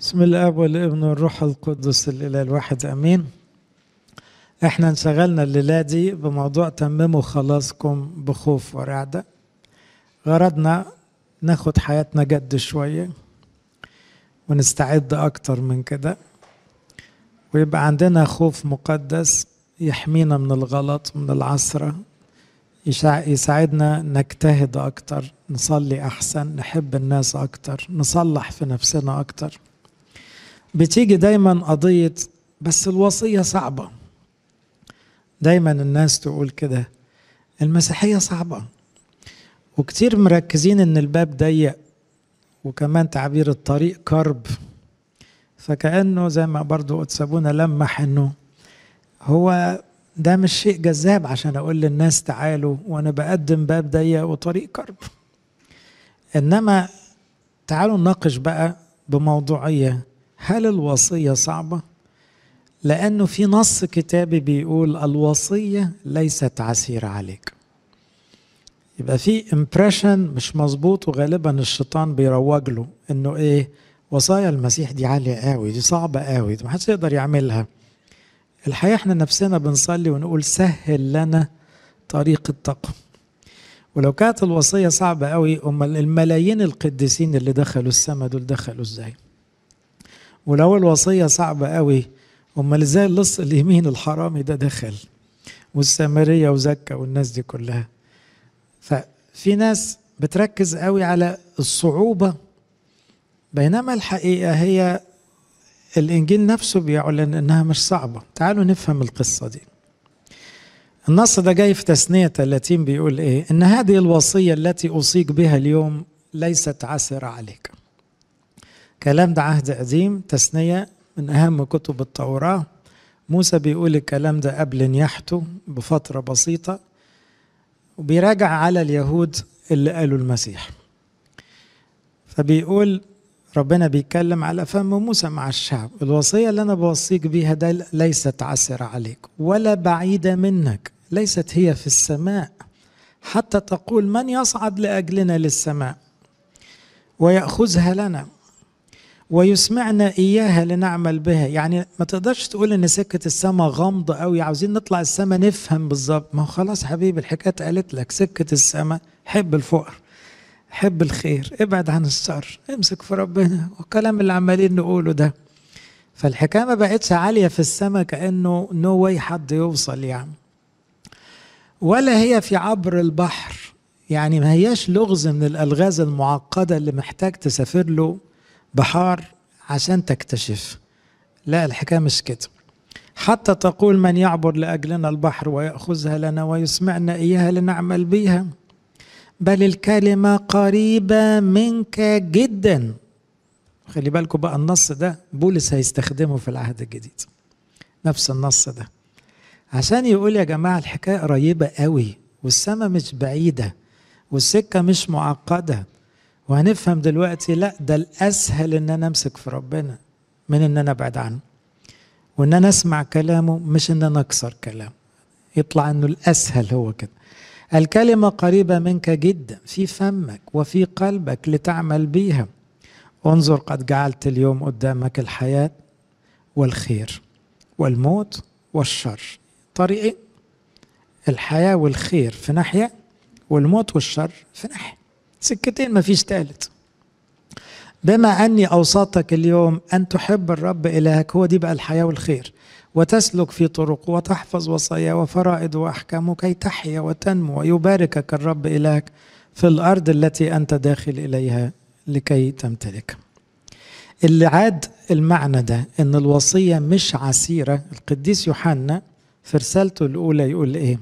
بسم الاب والابن والروح القدس الإله الواحد آمين. إحنا انشغلنا الليلة دي بموضوع تمموا خلاصكم بخوف ورعدة. غرضنا ناخد حياتنا جد شوية ونستعد أكتر من كده. ويبقى عندنا خوف مقدس يحمينا من الغلط من العثره يساعدنا نجتهد أكتر نصلي أحسن نحب الناس أكتر نصلح في نفسنا أكتر. بتيجي دايما قضية بس الوصية صعبة. دايما الناس تقول كده المسيحية صعبة. وكتير مركزين إن الباب ضيق وكمان تعبير الطريق كرب. فكأنه زي ما برضو سابونا لمح إنه هو ده مش شيء جذاب عشان أقول للناس تعالوا وأنا بقدم باب ضيق وطريق كرب. إنما تعالوا نناقش بقى بموضوعية. هل الوصية صعبة؟ لأنه في نص كتابي بيقول الوصية ليست عسيرة عليك. يبقى في امبريشن مش مظبوط وغالبا الشيطان بيروج له إنه إيه وصايا المسيح دي عالية قوي دي صعبة قوي دي محدش يقدر يعملها. الحقيقة إحنا نفسنا بنصلي ونقول سهل لنا طريق التقوى. ولو كانت الوصية صعبة قوي أمال الملايين القديسين اللي دخلوا السماء دول دخلوا إزاي؟ ولو الوصيه صعبة قوي. امال إزاي اللص اليمين الحرامي ده دخل والسامرية وزكا والناس دي كلها. ففي ناس بتركز قوي على الصعوبة. بينما الحقيقة هي الإنجيل نفسه بيعلن إنها مش صعبة. تعالوا نفهم القصة دي. النص ده جاي في تثنية 30 بيقول إيه؟ إن هذه الوصية التي اوصيك بها اليوم ليست عسرة عليك. كلام ده عهد قديم تثنية من أهم كتب التوراة. موسى بيقول الكلام ده قبل نياحته بفترة بسيطة وبيراجع على اليهود اللي قالوا المسيح. فبيقول ربنا بيتكلم على فم موسى مع الشعب. الوصية اللي أنا بوصيك بيها ده ليست عسرة عليك ولا بعيدة منك ليست هي في السماء. حتى تقول من يصعد لأجلنا للسماء ويأخذها لنا. ويسمعنا إياها لنعمل بها. يعني ما تقدرش تقول إن سكة السماء غامضة قوي عاوزين نطلع السماء نفهم بالظبط. ما هو خلاص حبيبي الحكاية قالت لك. سكة السماء حب الفقر حب الخير. ابعد عن الشر امسك في ربنا. والكلام اللي عمالين نقوله ده. فالحكاية ما بقتش عالية في السماء كأنه نو واي حد يوصل يعني. ولا هي في عبر البحر. يعني ما هياش لغز من الألغاز المعقدة اللي محتاج تسافر له بحار عشان تكتشف. لا الحكاية مش كده حتى تقول من يعبر لأجلنا البحر ويأخذها لنا ويسمعنا إياها لنعمل بها بل الكلمة قريبة منك جدا. خلي بالكم بقى النص ده بولس هيستخدمه في العهد الجديد. نفس النص ده. عشان يقول يا جماعة الحكاية قريبة قوي والسماء مش بعيدة والسكة مش معقدة وهنفهم دلوقتي لا ده الأسهل إن أنا أمسك في ربنا من إن أنا أبعد عنه. وإن أنا أسمع كلامه مش إن أنا أكسر كلامه. يطلع إنه الأسهل هو كده. الكلمة قريبة منك جدا في فمك وفي قلبك لتعمل بيها. انظر قد جعلت اليوم قدامك الحياة والخير والموت والشر. طريقين الحياة والخير في ناحية والموت والشر في ناحية. سكتين ما فيش تالت بما أني أوصاتك اليوم أن تحب الرب إلهك هو دي بقى الحياة والخير وتسلك في طرق وتحفظ وصايا وفرائض وأحكام كي تحيا وتنمو ويباركك الرب إلهك في الأرض التي أنت داخل إليها لكي تمتلك. اللي عاد المعنى ده إن الوصية مش عسيرة القديس يوحنا في رسالته الأولى يقول إيه؟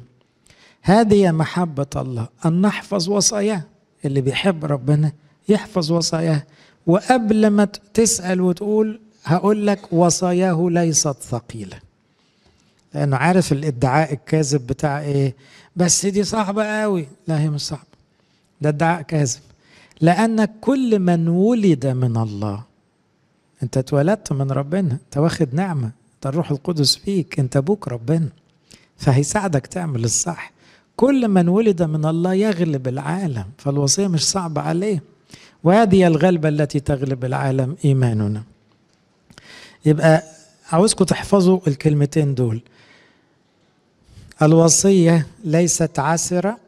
هذه محبة الله أن نحفظ وصاياه اللي بيحب ربنا يحفظ وصاياه. وقبل ما تسأل وتقول هقول لك وصاياه ليست ثقيلة. لأنه عارف الإدعاء الكاذب بتاع إيه. بس دي صعبة قوي. لا هي مش صعبة. ده إدعاء كاذب. لأنك كل من ولد من الله أنت اتولدت من ربنا أنت واخد نعمة أنت الروح القدس فيك أنت أبوك ربنا فهيساعدك تعمل الصح. كل من ولد من الله يغلب العالم فالوصية مش صعبة عليه. وهذه الغلبة التي تغلب العالم إيماننا. يبقى عاوزكم تحفظوا الكلمتين دول. الوصية ليست عسرة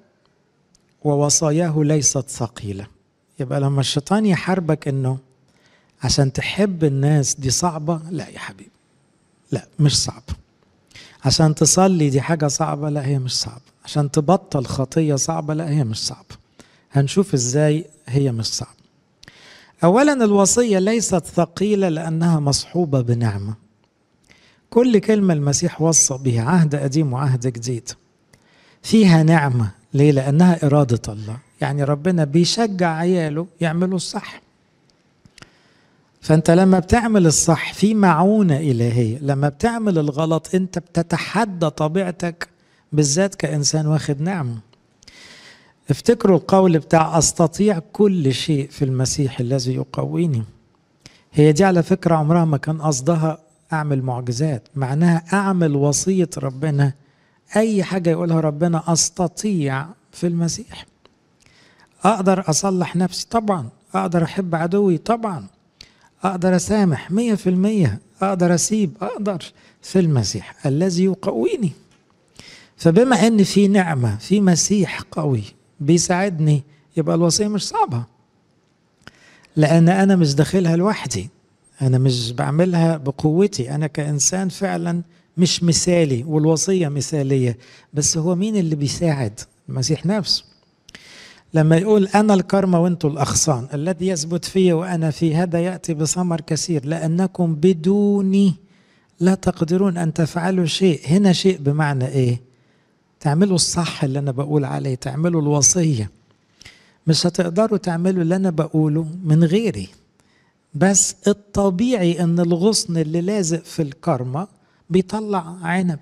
ووصاياه ليست ثقيلة. يبقى لما الشيطان يحاربك إنه عشان تحب الناس دي صعبة لا يا حبيبي لا مش صعبة. عشان تصلي دي حاجة صعبة لا هي مش صعبة. عشان تبطل خطية صعبة لا هي مش صعبة. هنشوف إزاي هي مش صعبة. اولا الوصية ليست ثقيلة لأنها مصحوبة بنعمة. كل كلمة المسيح وصى بها عهد قديم وعهد جديد فيها نعمة. ليه؟ لأنها إرادة الله. يعني ربنا بيشجع عياله يعملوا الصح. فأنت لما بتعمل الصح في معونة إلهية لما بتعمل الغلط أنت بتتحدى طبيعتك بالذات كإنسان واخد نعمة افتكروا القول بتاع أستطيع كل شيء في المسيح الذي يقويني. هي دي على فكرة عمرها ما كان قصدها أعمل معجزات. معناها أعمل وصية ربنا. أي حاجة يقولها ربنا أستطيع في المسيح. أقدر أصلح نفسي طبعا. أقدر أحب عدوي طبعا. أقدر أسامح مية في المية. أقدر أسيب. أقدر في المسيح الذي يقويني. فبما أن في نعمة في مسيح قوي بيساعدني يبقى الوصية مش صعبة. لأن أنا مش داخلها لوحدي. أنا مش بعملها بقوتي. أنا كإنسان فعلا مش مثالي والوصية مثالية. بس هو مين اللي بيساعد؟ المسيح نفسه. لما يقول أنا الكرمة وأنتم الأغصان الذي يثبت في وأنا في هذا يأتي بثمر كثير. لأنكم بدوني لا تقدرون أن تفعلوا شيء. هنا شيء بمعنى إيه؟ تعملوا الصح اللي أنا بقول عليه تعملوا الوصية. مش هتقدروا تعملوا اللي أنا بقوله من غيري. بس الطبيعي إن الغصن اللي لازق في الكرمة بيطلع عنب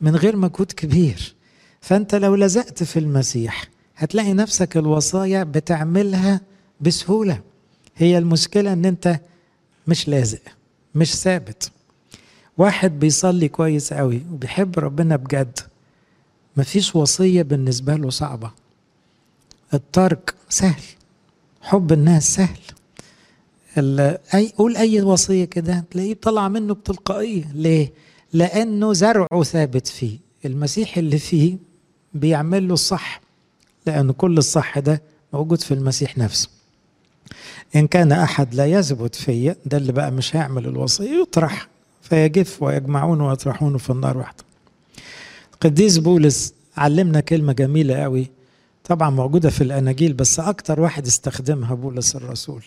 من غير مجهود كبير. فأنت لو لزقت في المسيح هتلاقي نفسك الوصايا بتعملها بسهولة. هي المشكلة إن أنت مش لازق مش ثابت. واحد بيصلي كويس قوي وبيحب ربنا بجد. مفيش وصية بالنسبة له صعبة. الترك سهل حب الناس سهل. اي قول أي وصية كده تلاقيه طلع منه بتلقائية. ليه؟ لأنه زرعه ثابت فيه. المسيح اللي فيه بيعمل له الصح لأن كل الصح ده موجود في المسيح نفسه. إن كان أحد لا يثبت فيا ده اللي بقى مش هيعمل الوصية يطرح فيجف ويجمعون ويطرحونه في النار وحده. القديس بولس علمنا كلمة جميلة قوي طبعا موجودة في الأناجيل بس أكتر واحد استخدمها بولس الرسول.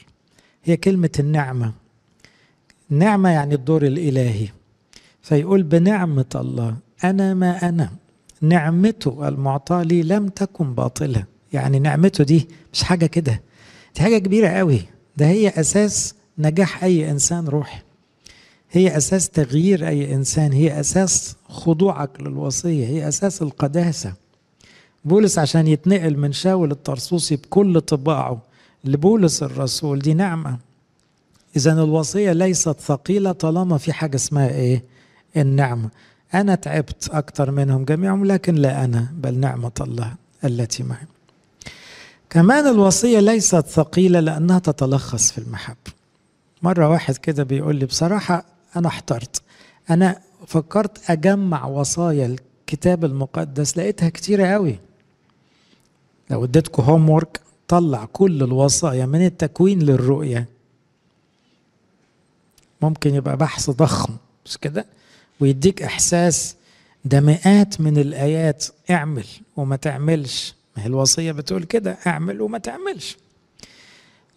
هي كلمة النعمة. النعمة يعني الدور الإلهي. فيقول بنعمة الله أنا ما أنا. نعمته المعطاة لي لم تكن باطلة. يعني نعمته دي مش حاجة كده. دي حاجة كبيرة قوي. ده هي أساس نجاح أي إنسان روحي. هي أساس تغيير أي إنسان هي أساس خضوعك للوصية هي أساس القداسة. بولس عشان يتنقل من شاول الطرسوسي بكل طباعه لبولس الرسول دي نعمة. إذا الوصية ليست ثقيلة طالما في حاجة اسمها إيه؟ النعمة. أنا تعبت أكثر منهم جميعهم لكن لا أنا بل نعمة الله التي معي. كمان الوصية ليست ثقيلة لأنها تتلخص في المحبة. مرة واحد كده بيقول لي بصراحة أنا احترت. أنا فكرت أجمع وصايا الكتاب المقدس لقيتها كتيرة قوي. لو اديتكم هوم وورك طلع كل الوصايا من التكوين للرؤية. ممكن يبقى بحث ضخم مش كده؟ ويديك إحساس ده مئات من الآيات اعمل وما تعملش. ما هي الوصية بتقول كده اعمل وما تعملش.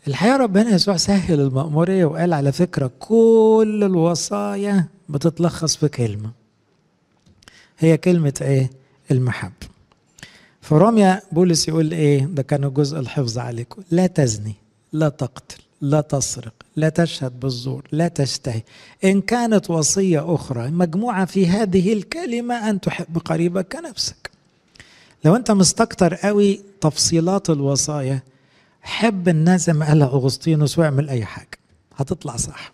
الحقيقة ربنا يسوع سهل المأمورية وقال على فكرة كل الوصايا بتتلخص في كلمة. هي كلمة إيه؟ المحبة. في روميا بولس يقول إيه؟ ده كانوا جزء الحفظ عليكم. لا تزني لا تقتل لا تسرق لا تشهد بالزور لا تشتهي. إن كانت وصية أخرى مجموعة في هذه الكلمة أن تحب قريبك كنفسك لو أنت مستكتر قوي تفصيلات الوصايا حب الناس زي ما قالها أغسطينوس واعمل أي حاجة. هتطلع صح.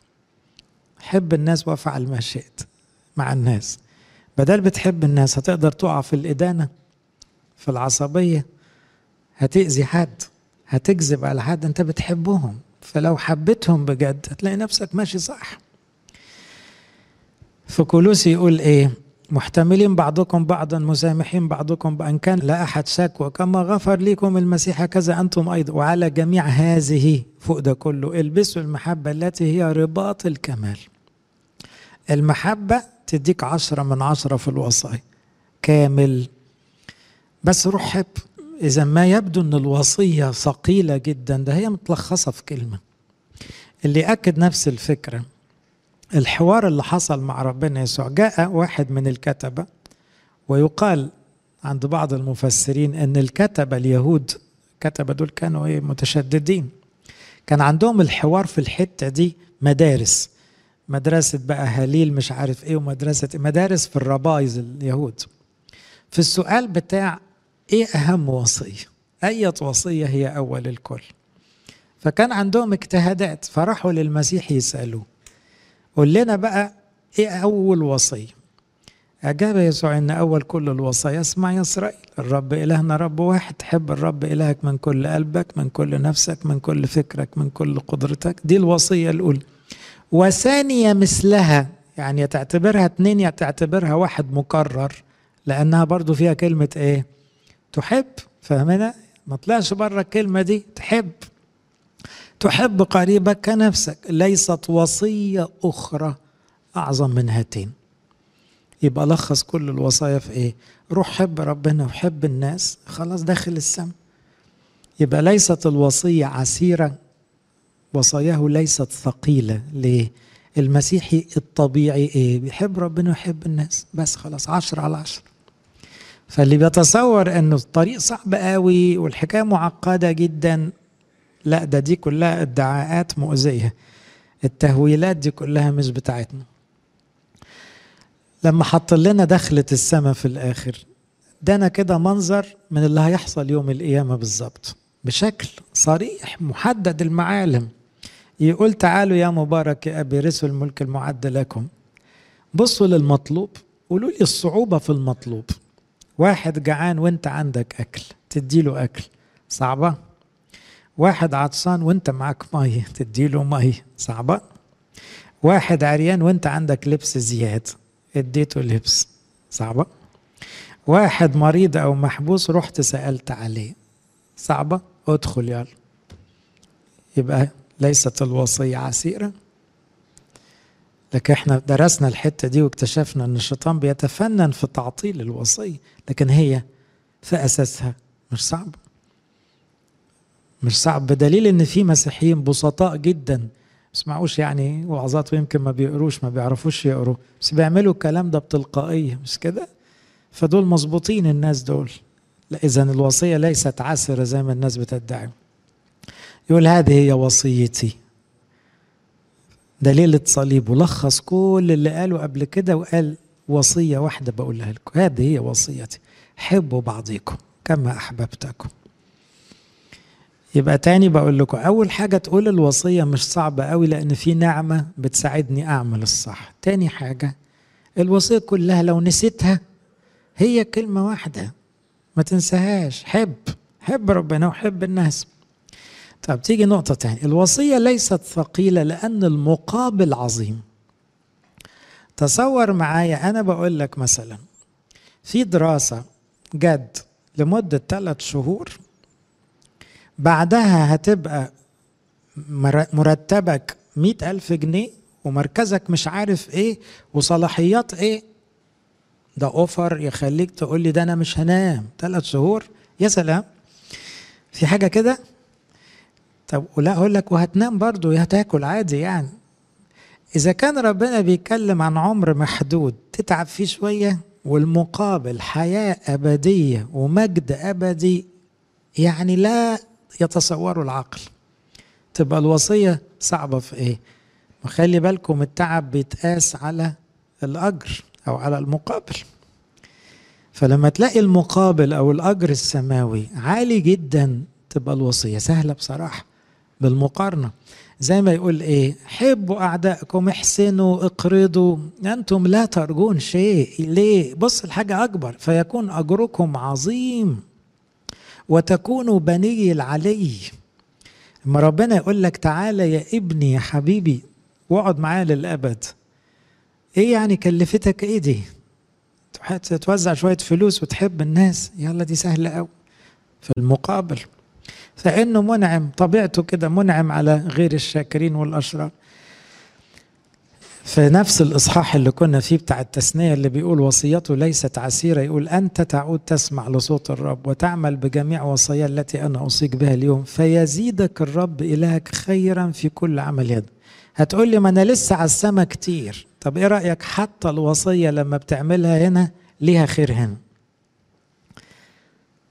حب الناس وافعل ما شئت مع الناس. بدل بتحب الناس هتقدر تقع في الإدانة في العصبية هتأذي حد هتكذب على حد انت بتحبهم. فلو حبيتهم بجد هتلاقي نفسك ماشي صح. في كولوسي يقول إيه؟ محتملين بعضكم بعضا مسامحين بعضكم بأن كان لا أحد شكوى كما غفر لكم المسيح كذا أنتم أيضا. وعلى جميع هذه فوق ده كله البسوا المحبة التي هي رباط الكمال. المحبة تديك عشرة من عشرة في الوصايا. كامل. بس روح حب إذا ما يبدو أن الوصية ثقيلة جدا ده هي متلخصة في كلمة. اللي أكد نفس الفكرة. الحوار اللي حصل مع ربنا يسوع جاء واحد من الكتبة ويقال عند بعض المفسرين أن الكتبة اليهود كتبة دول كانوا إيه متشددين. كان عندهم الحوار في الحتة دي مدارس مدرسة بقى هليل مش عارف إيه ومدرسة مدارس في الربايز اليهود. في السؤال بتاع إيه أهم وصية؟ اية وصية هي أول الكل؟ فكان عندهم اجتهادات فراحوا للمسيح يسألوه. قول لنا بقى إيه أول وصية أجاب يسوع إن أول كل الوصايا اسمع يا إسرائيل الرب إلهنا رب واحد. تحب الرب إلهك من كل قلبك من كل نفسك من كل فكرك من كل قدرتك. دي الوصية الأولى. وثانية مثلها يعني تعتبرها اتنين يا تعتبرها واحد مكرر لأنها برضو فيها كلمة إيه؟ تحب. فاهمنا؟ ما طلعش بره الكلمة دي تحب. تحب قريبك كنفسك ليست وصية أخرى أعظم من هاتين. يبقى لخص كل الوصايا في إيه؟ روح حب ربنا وحب الناس خلاص داخل السم يبقى ليست الوصية عسيرة وصاياه ليست ثقيلة. ليه؟ المسيحي الطبيعي إيه؟ بيحب ربنا ويحب الناس بس خلاص عشرة على عشرة. فاللي بيتصور إنه الطريق صعب قوي والحكاية معقدة جدا لا ده دي كلها ادعاءات مؤذية. التهويلات دي كلها مش بتاعتنا. لما حط لنا دخلة السماء في الآخر دانا كده منظر من اللي هيحصل يوم القيامة بالظبط. بشكل صريح محدد المعالم. يقول تعالوا يا مبارك يا أبي رسوا الملك المعد لكم. بصوا للمطلوب قولوا لي الصعوبة في المطلوب. واحد جعان وانت عندك أكل تديله أكل. صعبة؟ واحد عطشان وانت معاك مية تديله مية صعبة. واحد عريان وانت عندك لبس زيادة اديته لبس. صعبة. واحد مريض أو محبوس رحت سألت عليه. صعبة. ادخل يلا. يبقى ليست الوصية عسيرة. لكن إحنا درسنا الحتة دي واكتشفنا ان الشيطان بيتفنن في تعطيل الوصية لكن هي في أساسها مش صعب مش صعب. بدليل إن في مسيحيين بسطاء جدا. بيسمعوش يعني وعظات ويمكن ما بيقروش ما بيعرفوش يقروا. بس بيعملوا الكلام ده بتلقائية مش كده؟ فدول مظبوطين الناس دول. لا إذا الوصية ليست عسرة زي ما الناس بتدعي. يقول هذه هي وصيتي. دليلة صليب ولخص كل اللي قاله قبل كده وقال وصية واحدة بقولها لكم. هذه هي وصيتي. حبوا بعضكم كما أحببتكم. يبقى تاني بقول لكم أول حاجة تقول الوصية مش صعبة قوي لأن في نعمة بتساعدني أعمل الصح. تاني حاجة الوصية كلها لو نسيتها هي كلمة واحدة ما تنساهاش. حب حب ربنا وحب الناس. طب تيجي نقطة تانية الوصية ليست ثقيلة لأن المقابل عظيم. تصور معايا أنا بقول لك مثلا في دراسة جد لمدة ثلاث شهور بعدها هتبقى مرتبك مئة ألف جنيه ومركزك مش عارف إيه وصلاحيات إيه. ده أوفر يخليك تقول لي ده أنا مش هنام. ثلاث شهور. يا سلام. في حاجة كده؟ طب ولا أقول لك وهتنام برضو هتاكل عادي يعني. إذا كان ربنا بيتكلم عن عمر محدود تتعب فيه شوية والمقابل حياة أبدية ومجد أبدي يعني لا يتصوروا العقل. تبقى الوصية صعبة في إيه؟ وخلي بالكم التعب بيتقاس على الأجر أو على المقابل. فلما تلاقي المقابل أو الأجر السماوي عالي جدا تبقى الوصية سهلة بصراحة بالمقارنة. زي ما يقول إيه؟ حبوا أعدائكم احسنوا اقرضوا. أنتم لا ترجون شيء. ليه؟ بص الحاجة أكبر فيكون أجركم عظيم. وتكونوا بني العلي. اما ربنا يقول لك تعالى يا ابني يا حبيبي واقعد معايا للأبد. إيه يعني كلفتك إيه دي؟ توزع شوية فلوس وتحب الناس. يلا دي سهلة قوي في المقابل. فإنه منعم طبيعته كده منعم على غير الشاكرين والأشرار. في نفس الإصحاح اللي كنا فيه بتاع التثنية اللي بيقول وصيته ليست عسيرة يقول أنت تعود تسمع لصوت الرب وتعمل بجميع وصايا التي أنا أوصيك بها اليوم فيزيدك الرب إلهك خيرا في كل عمل يد. هتقول لي ما أنا لسه على السما كتير. طب إيه رأيك؟ حتى الوصية لما بتعملها هنا ليها خير هنا.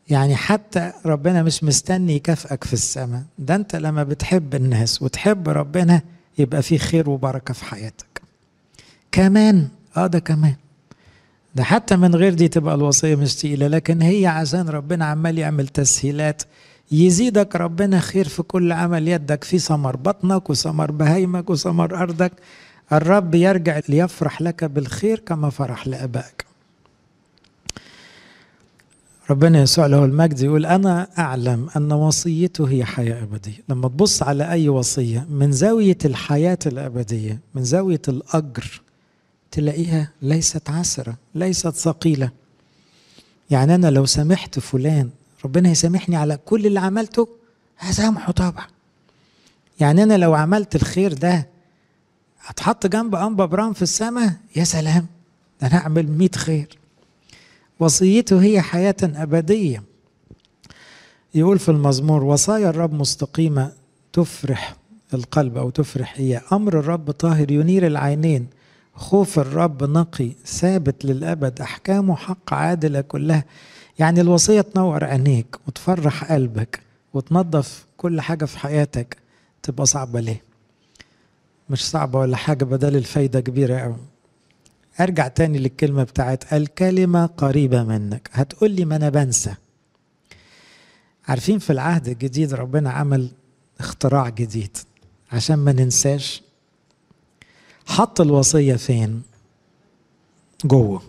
يعني حتى ربنا مش مستني يكافئك في السماء. ده أنت لما بتحب الناس وتحب ربنا يبقى في خير وبركة في حياتك. كمان. آه ده كمان. ده حتى من غير دي تبقى الوصية مش تقيله لكن هي عشان ربنا عمال يعمل تسهيلات. يزيدك ربنا خير في كل عمل يدك في ثمر بطنك وثمر بهيمك وثمر أرضك. الرب يرجع ليفرح لك بالخير كما فرح لآبائك. ربنا يسوع له المجد يقول أنا أعلم أن وصيته هي حياة أبدية. لما تبص على أي وصية من زاوية الحياة الأبدية من زاوية الأجر تلاقيها ليست عسرة ليست ثقيلة. يعني أنا لو سامحت فلان ربنا يسامحني على كل اللي عملته هسامحه طبعا. يعني أنا لو عملت الخير ده هتحط جنب أنبا برام في السماء يا سلام ده أنا أعمل مئة خير. وصيته هي حياة أبدية. يقول في المزمور وصايا الرب مستقيمة تفرح القلب أو تفرح هي. أمر الرب طاهر ينير العينين. خوف الرب نقي ثابت للأبد أحكامه حق عادلة كلها. يعني الوصية تنور عينيك وتفرح قلبك وتنظف كل حاجة في حياتك تبقى صعبة ليه؟ مش صعبة ولا حاجة بدل الفايدة كبيرة أوي. أرجع تاني للكلمة بتاعت الكلمة قريبة منك. هتقول لي ما أنا بنسى. عارفين في العهد الجديد ربنا عمل اختراع جديد عشان ما ننساش. حط الوصية فين؟ جوه.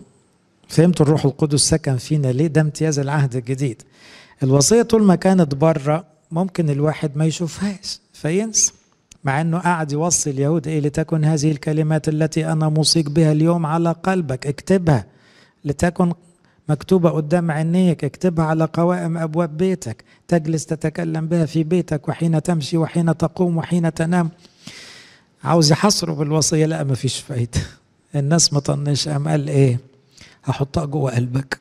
فهمتوا الروح القدس سكن فينا ليه؟ ده امتياز العهد الجديد. الوصية طول ما كانت بره ممكن الواحد ما يشوفهاش فينسى. مع إنه قاعد يوصي اليهود إيه لتكن هذه الكلمات التي أنا موصيك بها اليوم على قلبك؟ اكتبها. لتكن مكتوبة قدام عينيك اكتبها على قوائم أبواب بيتك. تجلس تتكلم بها في بيتك وحين تمشي وحين تقوم وحين تنام. عاوز يحصره بالوصية. لا ما فيش فايدة. الناس مطنش قام قال إيه؟ هحطها جوه قلبك.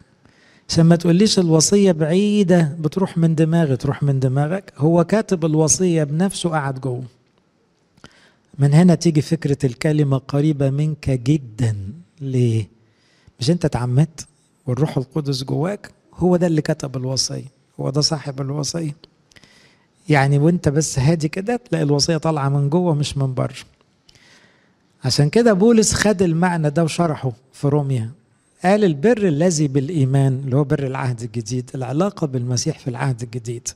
عشان ما تقوليش الوصية بعيدة بتروح من دماغي تروح من دماغك. هو كاتب الوصية بنفسه قاعد جوه. من هنا تيجي فكرة الكلمة قريبة منك جدا. ليه؟ مش أنت اتعمدت والروح القدس جواك؟ هو ده اللي كتب الوصية. هو ده صاحب الوصية. يعني وانت بس هادي كده تلاقي الوصية طالعة من جوه مش من بره. عشان كده بولس خد المعنى ده وشرحه في روميا. قال البر الذي بالإيمان اللي هو بر العهد الجديد العلاقة بالمسيح في العهد الجديد.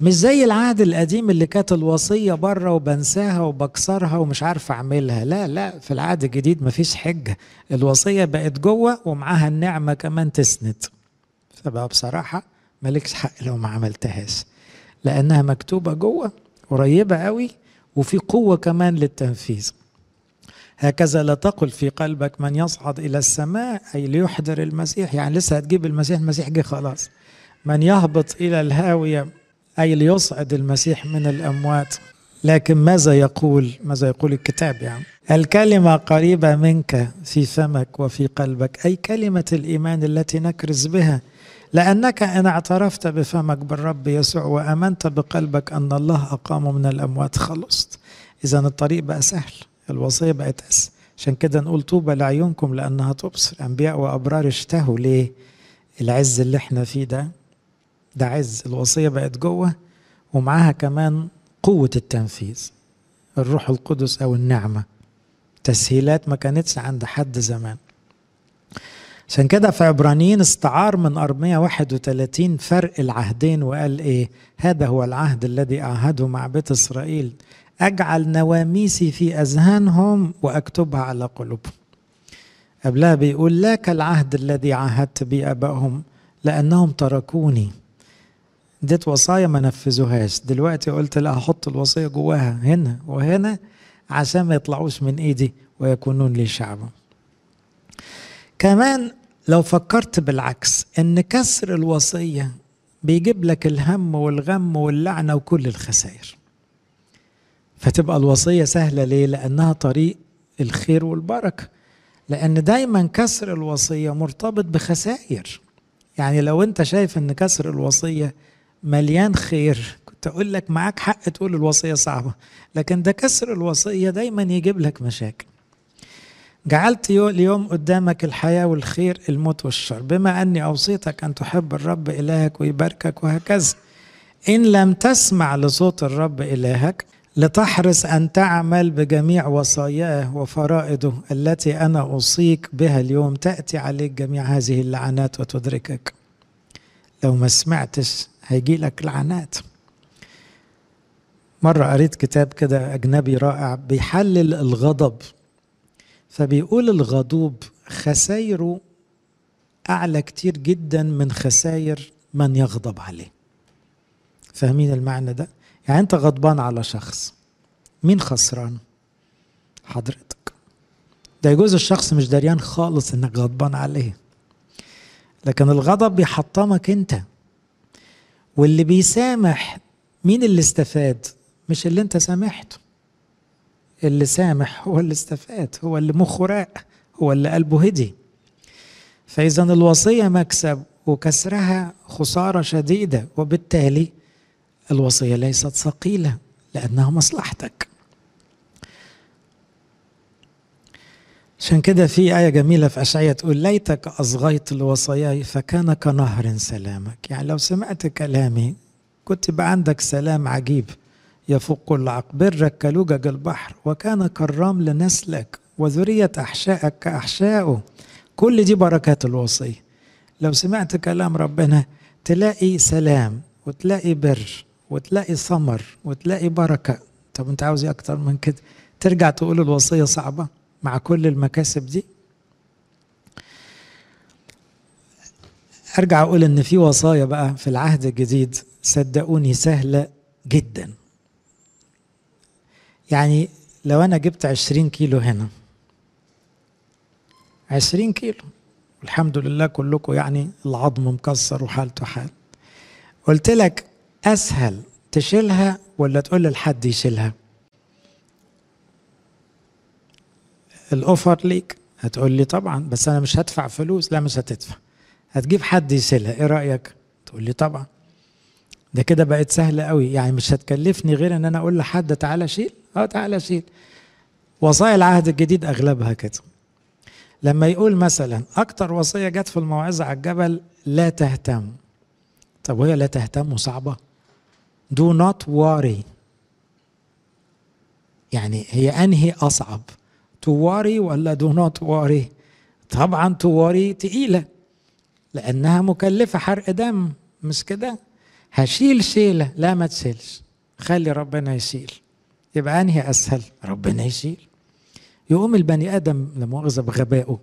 مش زي العهد القديم اللي كانت الوصية بره وبنساها وبكسرها ومش عارف أعملها. لا لا في العهد الجديد مفيش حجة الوصية بقت جوه ومعاها النعمة كمان تسند. فبقى بصراحة مالكش حق لو ما عملتهاش. لأنها مكتوبة جوه قريبة قوي وفي قوة كمان للتنفيذ. هكذا لا تقل في قلبك من يصعد إلى السماء أي ليحضر المسيح. يعني لسه هتجيب المسيح المسيح جه خلاص. من يهبط إلى الهاوية أي ليصعد المسيح من الأموات. لكن ماذا يقول؟ ماذا يقول الكتاب يعني؟ الكلمة قريبة منك في فمك وفي قلبك. أي كلمة الإيمان التي نكرز بها لأنك إن اعترفت بفمك بالرب يسوع وأمنت بقلبك أن الله أقام من الأموات خلصت. إذا الطريق بقى سهل الوصية بقت أسهل. عشان كده نقول طوبى لعيونكم لأنها تبصر. أنبياء وأبرار اشتهوا ليه؟ العز اللي إحنا فيه ده ده عز. الوصية بقت جوه ومعاها كمان قوة التنفيذ الروح القدس أو النعمة. تسهيلات ما كانتش عند حد زمان. عشان كده في عبرانيين استعار من أرمية 31 فرق العهدين وقال إيه؟ هذا هو العهد الذي أعهده مع بيت إسرائيل. أجعل نواميسي في أذهانهم وأكتبها على قلوبهم قبلها بيقول لا كالعهد الذي عاهدت به أبائهم لأنهم تركوني. اديت وصايا ما نفذوهاش. دلوقتي قلت لا هحط الوصية جواها هنا وهنا عشان ما يطلعوش من إيدي ويكونون لي شعبا كمان لو فكرت بالعكس إن كسر الوصية بيجيب لك الهم والغم واللعنة وكل الخسائر. فتبقى الوصية سهلة ليه؟ لأنها طريق الخير والبركة. لأن دايما كسر الوصية مرتبط بخسائر. يعني لو أنت شايف إن كسر الوصية مليان خير كنت أقول لك معاك حق تقول الوصية صعبة. لكن ده كسر الوصية دايما يجيب لك مشاكل. جعلت اليوم قدامك الحياة والخير الموت والشر. بما أني أوصيتك أن تحب الرب إلهك ويباركك وهكذا. إن لم تسمع لصوت الرب إلهك لتحرص أن تعمل بجميع وصاياه وفرائضه التي أنا أوصيك بها اليوم. تأتي عليك جميع هذه اللعنات وتدركك. لو ما سمعتش هيجي لك لعنات. مرة قريت كتاب كده أجنبي رائع بيحلل الغضب. فبيقول الغضوب خسايره أعلى كتير جدا من خساير من يغضب عليه. فاهمين المعنى ده؟ يعني أنت غضبان على شخص مين خسران؟ حضرتك. ده يجوز الشخص مش دريان خالص إنك غضبان عليه. لكن الغضب بيحطمك أنت. واللي بيسامح مين اللي استفاد؟ مش اللي أنت سامحته. اللي سامح هو اللي استفاد هو اللي مخه راق هو اللي قلبه هدي. فإذا الوصية مكسب وكسرها خسارة شديدة وبالتالي الوصية ليست ثقيلة لأنها مصلحتك. عشان كده في آية جميلة في أشعية تقول ليتك أصغيت لوصاياي فكان كنهر سلامك. يعني لو سمعت كلامي كنت بقى عندك سلام عجيب. يفوق كل عقل برك البحر وكان كالرمل نسلك وذرية أحشائك كأحشائه كل دي بركات الوصية لو سمعت كلام ربنا تلاقي سلام وتلاقي بر وتلاقي ثمر وتلاقي بركة. طب أنت عاوز إيه أكتر من كده؟ ترجع تقول الوصية صعبة مع كل المكاسب دي؟ أرجع أقول إن في وصايا بقى في العهد الجديد صدقوني سهلة جدا. يعني لو أنا جبت عشرين كيلو هنا عشرين كيلو. الحمد لله كلكم يعني العظم مكسر وحالته حال. قلت لك أسهل تشيلها ولا تقول لحد يشيلها؟ الأوفر ليك. هتقول لي طبعا بس أنا مش هدفع فلوس لا مش هتدفع. هتجيب حد يشيلها إيه رأيك؟ تقول لي طبعا. ده كده بقت سهلة قوي. يعني مش هتكلفني غير إن أنا أقول لحد تعالى شيل. آه تعالى شيل. وصايا العهد الجديد أغلبها كده. لما يقول مثلا أكتر وصية جت في الموعظة على الجبل لا تهتم. طب وهي لا تهتم صعبه do not worry. يعني هي أنهي أصعب. To worry ولا do not worry طبعا to worry تقيلة. لأنها مكلفة حرق دم. مش كده؟ هشيل شيلة لا ما تشيلش خلي ربنا يشيل. يبقى أنهي أسهل؟ ربنا يشيل. يقوم البني آدم لا مؤاخذه بغبائه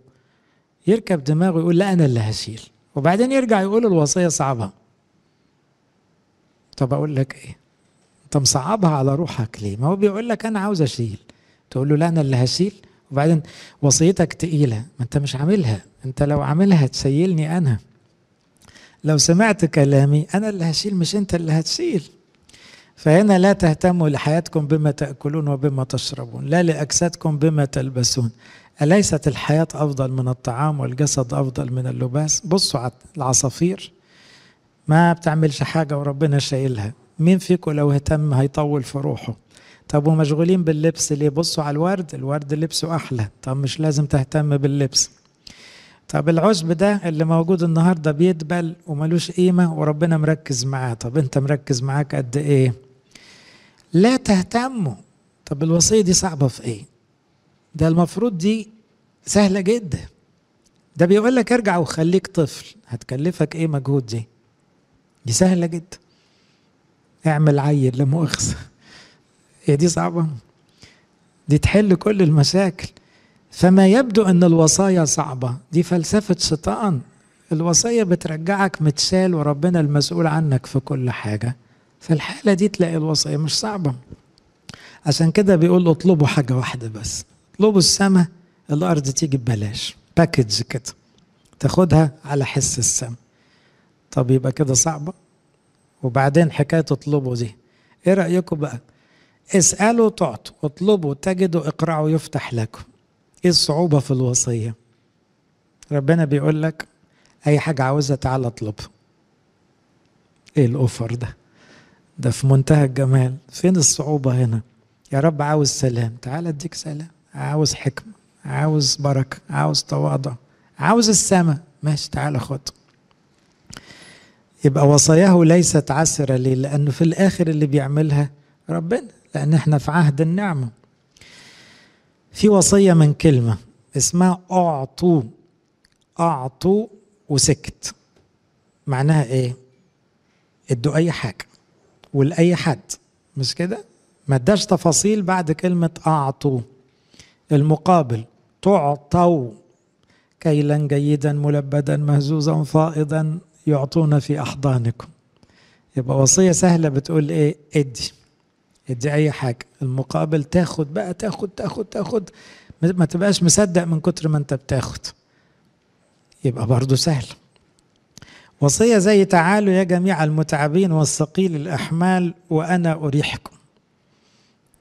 يركب دماغه يقول لا أنا اللي هشيل. وبعدين يرجع يقول الوصية صعبة. طب أقول لك إيه؟ أنت مصعبها على روحك ليه؟ ما هو بيقول لك أنا عاوز أشيل. تقول له لا أنا اللي هشيل. وبعدين وصيتك تقيلة. ما أنت مش عاملها. أنت لو عاملها هتشيلني أنا. لو سمعت كلامي أنا اللي هشيل مش أنت اللي هتشيل. فهنا لا تهتموا لحياتكم بما تأكلون وبما تشربون لا لأجسادكم بما تلبسون. أليست الحياة أفضل من الطعام والجسد أفضل من اللباس؟ بصوا على العصافير ما بتعملش حاجة وربنا شايلها. مين فيكم لو اهتم هيطول في روحه؟ طب ومشغولين باللبس ليه؟ بصوا على الورد الورد لبسه أحلى. طب مش لازم تهتم باللبس. طب العشب ده اللي موجود النهارده بيدبل وملوش قيمة وربنا مركز معاه. طب انت مركز معاك قد إيه؟ لا تهتموا. طب الوصية دي صعبة في إيه؟ ده المفروض دي سهلة جدا. ده بيقول لك ارجع وخليك طفل. هتكلفك إيه مجهود دي؟ دي سهلة جدا. اعمل عيل لا مؤاخذه هي دي صعبة. دي تحل كل المشاكل. فما يبدو أن الوصايا صعبة. دي فلسفة شيطان. الوصيه بترجعك متشال وربنا المسؤول عنك في كل حاجة. في الحالة دي تلاقي الوصيه مش صعبة. عشان كده بيقول اطلبوا حاجة واحدة بس. اطلبوا السماء الأرض تيجي ببلاش. باكج كده. تاخدها على حس السماء. طب يبقى كده صعبة؟ وبعدين حكاية اطلبوا دي. إيه رأيكم بقى؟ اسألوا تعطوا. اطلبوا تجدوا اقرعوا يفتح لكم. إيه الصعوبة في الوصية؟ ربنا بيقول لك أي حاجة عاوزها تعال اطلبها إيه الأوفر ده؟ ده في منتهى الجمال. فين الصعوبة هنا؟ يا رب عاوز سلام. تعال أديك سلام. عاوز حكمة. عاوز بركة. عاوز تواضع. عاوز السماء. ماشي تعال خد. يبقى وصاياه ليست عسرة ليه؟ لأنه في الآخر اللي بيعملها ربنا لأن إحنا في عهد النعمة. في وصية من كلمة اسمها أعطوا أعطوا وسكت. معناها إيه؟ ادوا أي حاجة ولأي حد. مش كده؟ ما اداش تفاصيل بعد كلمة أعطوا المقابل تعطوا كيلا جيدا ملبدا مهزوزا فائضا يعطون في أحضانكم. يبقى وصية سهلة بتقول إيه؟ ادي. ادي أي حاجة. المقابل تاخد بقى تاخد تاخد تاخد. ما تبقاش مصدق من كتر ما أنت بتاخد. يبقى برضو سهل. وصية زي تعالوا يا جميع المتعبين والثقيل الأحمال وأنا أريحكم.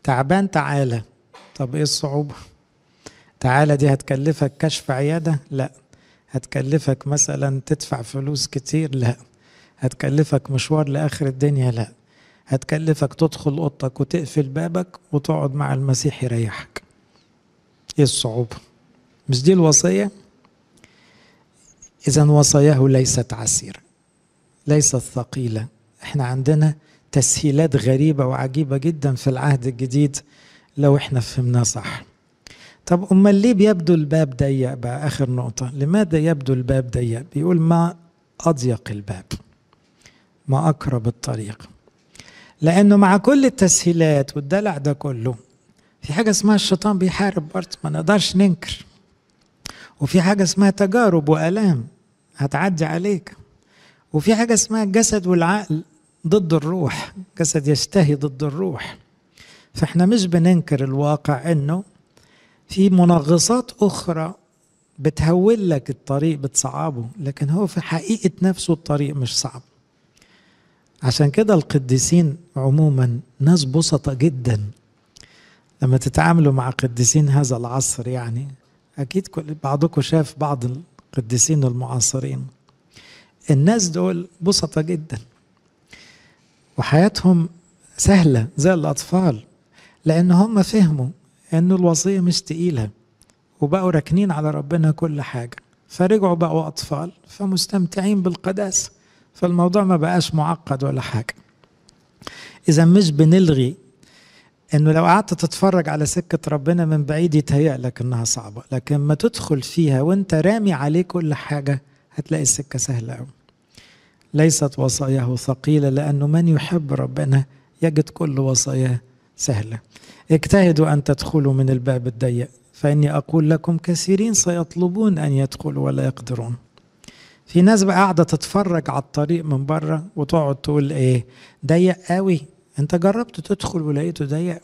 تعبان تعالى. طب إيه الصعوبة؟ تعالى دي هتكلفك كشف عيادة؟ لا. هتكلفك مثلا تدفع فلوس كتير؟ لا. هتكلفك مشوار لآخر الدنيا؟ لا. هتكلفك تدخل أوضتك وتقفل بابك وتقعد مع المسيح يريحك. إيه الصعوبة؟ مش دي الوصية؟ إذا وصاياه ليست عسيرة ليست ثقيلة. إحنا عندنا تسهيلات غريبة وعجيبة جدا في العهد الجديد لو إحنا فهمناه صح. طب أمال ليه بيبدو الباب ضيق بقى؟ آخر نقطة. لماذا يبدو الباب ضيق؟ بيقول ما أضيق الباب ما أقرب الطريق. لأنه مع كل التسهيلات والدلع ده كله في حاجة اسمها الشيطان بيحارب برضه ما نقدرش ننكر. وفي حاجة اسمها تجارب وآلام هتعدي عليك. وفي حاجة اسمها الجسد والعقل ضد الروح جسد يشتهي ضد الروح. فإحنا مش بننكر الواقع إنه في منغصات أخرى بتهول لك الطريق بتصعبه لكن هو في حقيقة نفسه الطريق مش صعب. عشان كده القديسين عموما ناس بسطة جدا. لما تتعاملوا مع قديسين هذا العصر يعني أكيد كل بعضكم شاف بعض القديسين المعاصرين الناس دول بسطة جدا. وحياتهم سهلة زي الأطفال لأن هم فهموا ان الوصية مش تقيلة وبقوا راكنين على ربنا كل حاجة. فرجعوا بقوا أطفال فمستمتعين بالقداسة. فالموضوع ما بقاش معقد ولا حاجة. إذا مش بنلغي إنه لو قعدت تتفرج على سكة ربنا من بعيد يتهيأ لك إنها صعبة لكن ما تدخل فيها وأنت رامي عليه كل حاجة هتلاقي السكة سهلة قوي ليست وصاياه ثقيلة لأنه من يحب ربنا يجد كل وصاياه سهلة. اجتهدوا أن تدخلوا من الباب الضيق فإني أقول لكم كثيرين سيطلبون أن يدخلوا ولا يقدرون. في ناس بقى قاعدة تتفرج على الطريق من بره وتقعد تقول إيه ضيق قوي. أنت جربت تدخل ولقيته ضيق؟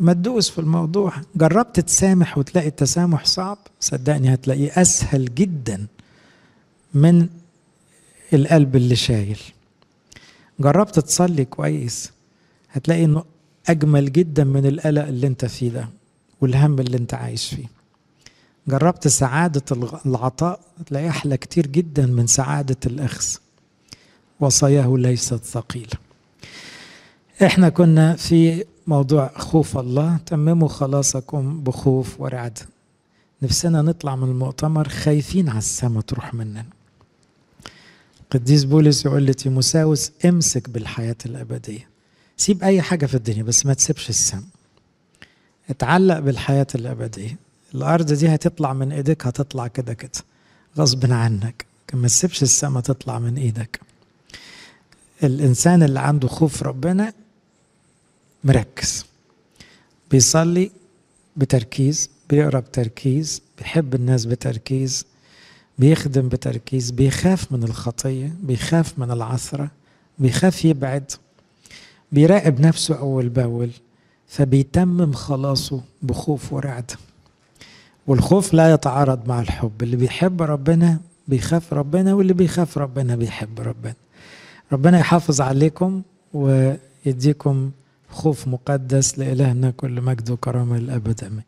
ما تدوس في الموضوع. جربت تسامح وتلاقي التسامح صعب؟ صدقني هتلاقيه أسهل جدا من القلب اللي شايل. جربت تصلي كويس؟ هتلاقي إنه أجمل جدا من القلق اللي أنت فيه ده والهم اللي أنت عايش فيه. جربت سعادة العطاء تلاقي أحلى كتير جدا من سعادة الأخذ وصاياه ليست ثقيلة. إحنا كنا في موضوع خوف الله تمموا خلاصكم بخوف ورعد. نفسنا نطلع من المؤتمر خايفين على السما تروح مننا. قديس بولس يقول لتيموساوس امسك بالحياة الأبدية. سيب أي حاجة في الدنيا بس ما تسيبش السما اتعلق بالحياة الأبدية. الأرض دي هتطلع من إيدك هتطلع كده كده. غصب عنك. ما تسيبش السما تطلع من إيدك. الإنسان اللي عنده خوف ربنا مركز. بيصلي بتركيز بيقرأ بتركيز بيحب الناس بتركيز بيخدم بتركيز بيخاف من الخطية بيخاف من العثرة بيخاف يبعد بيراقب نفسه أول بأول فبيتمم خلاصه بخوف ورعد. والخوف لا يتعارض مع الحب. اللي بيحب ربنا بيخاف ربنا واللي بيخاف ربنا بيحب ربنا. ربنا يحافظ عليكم ويديكم خوف مقدس لإلهنا كل مجد وكرامة للأبد. أمين.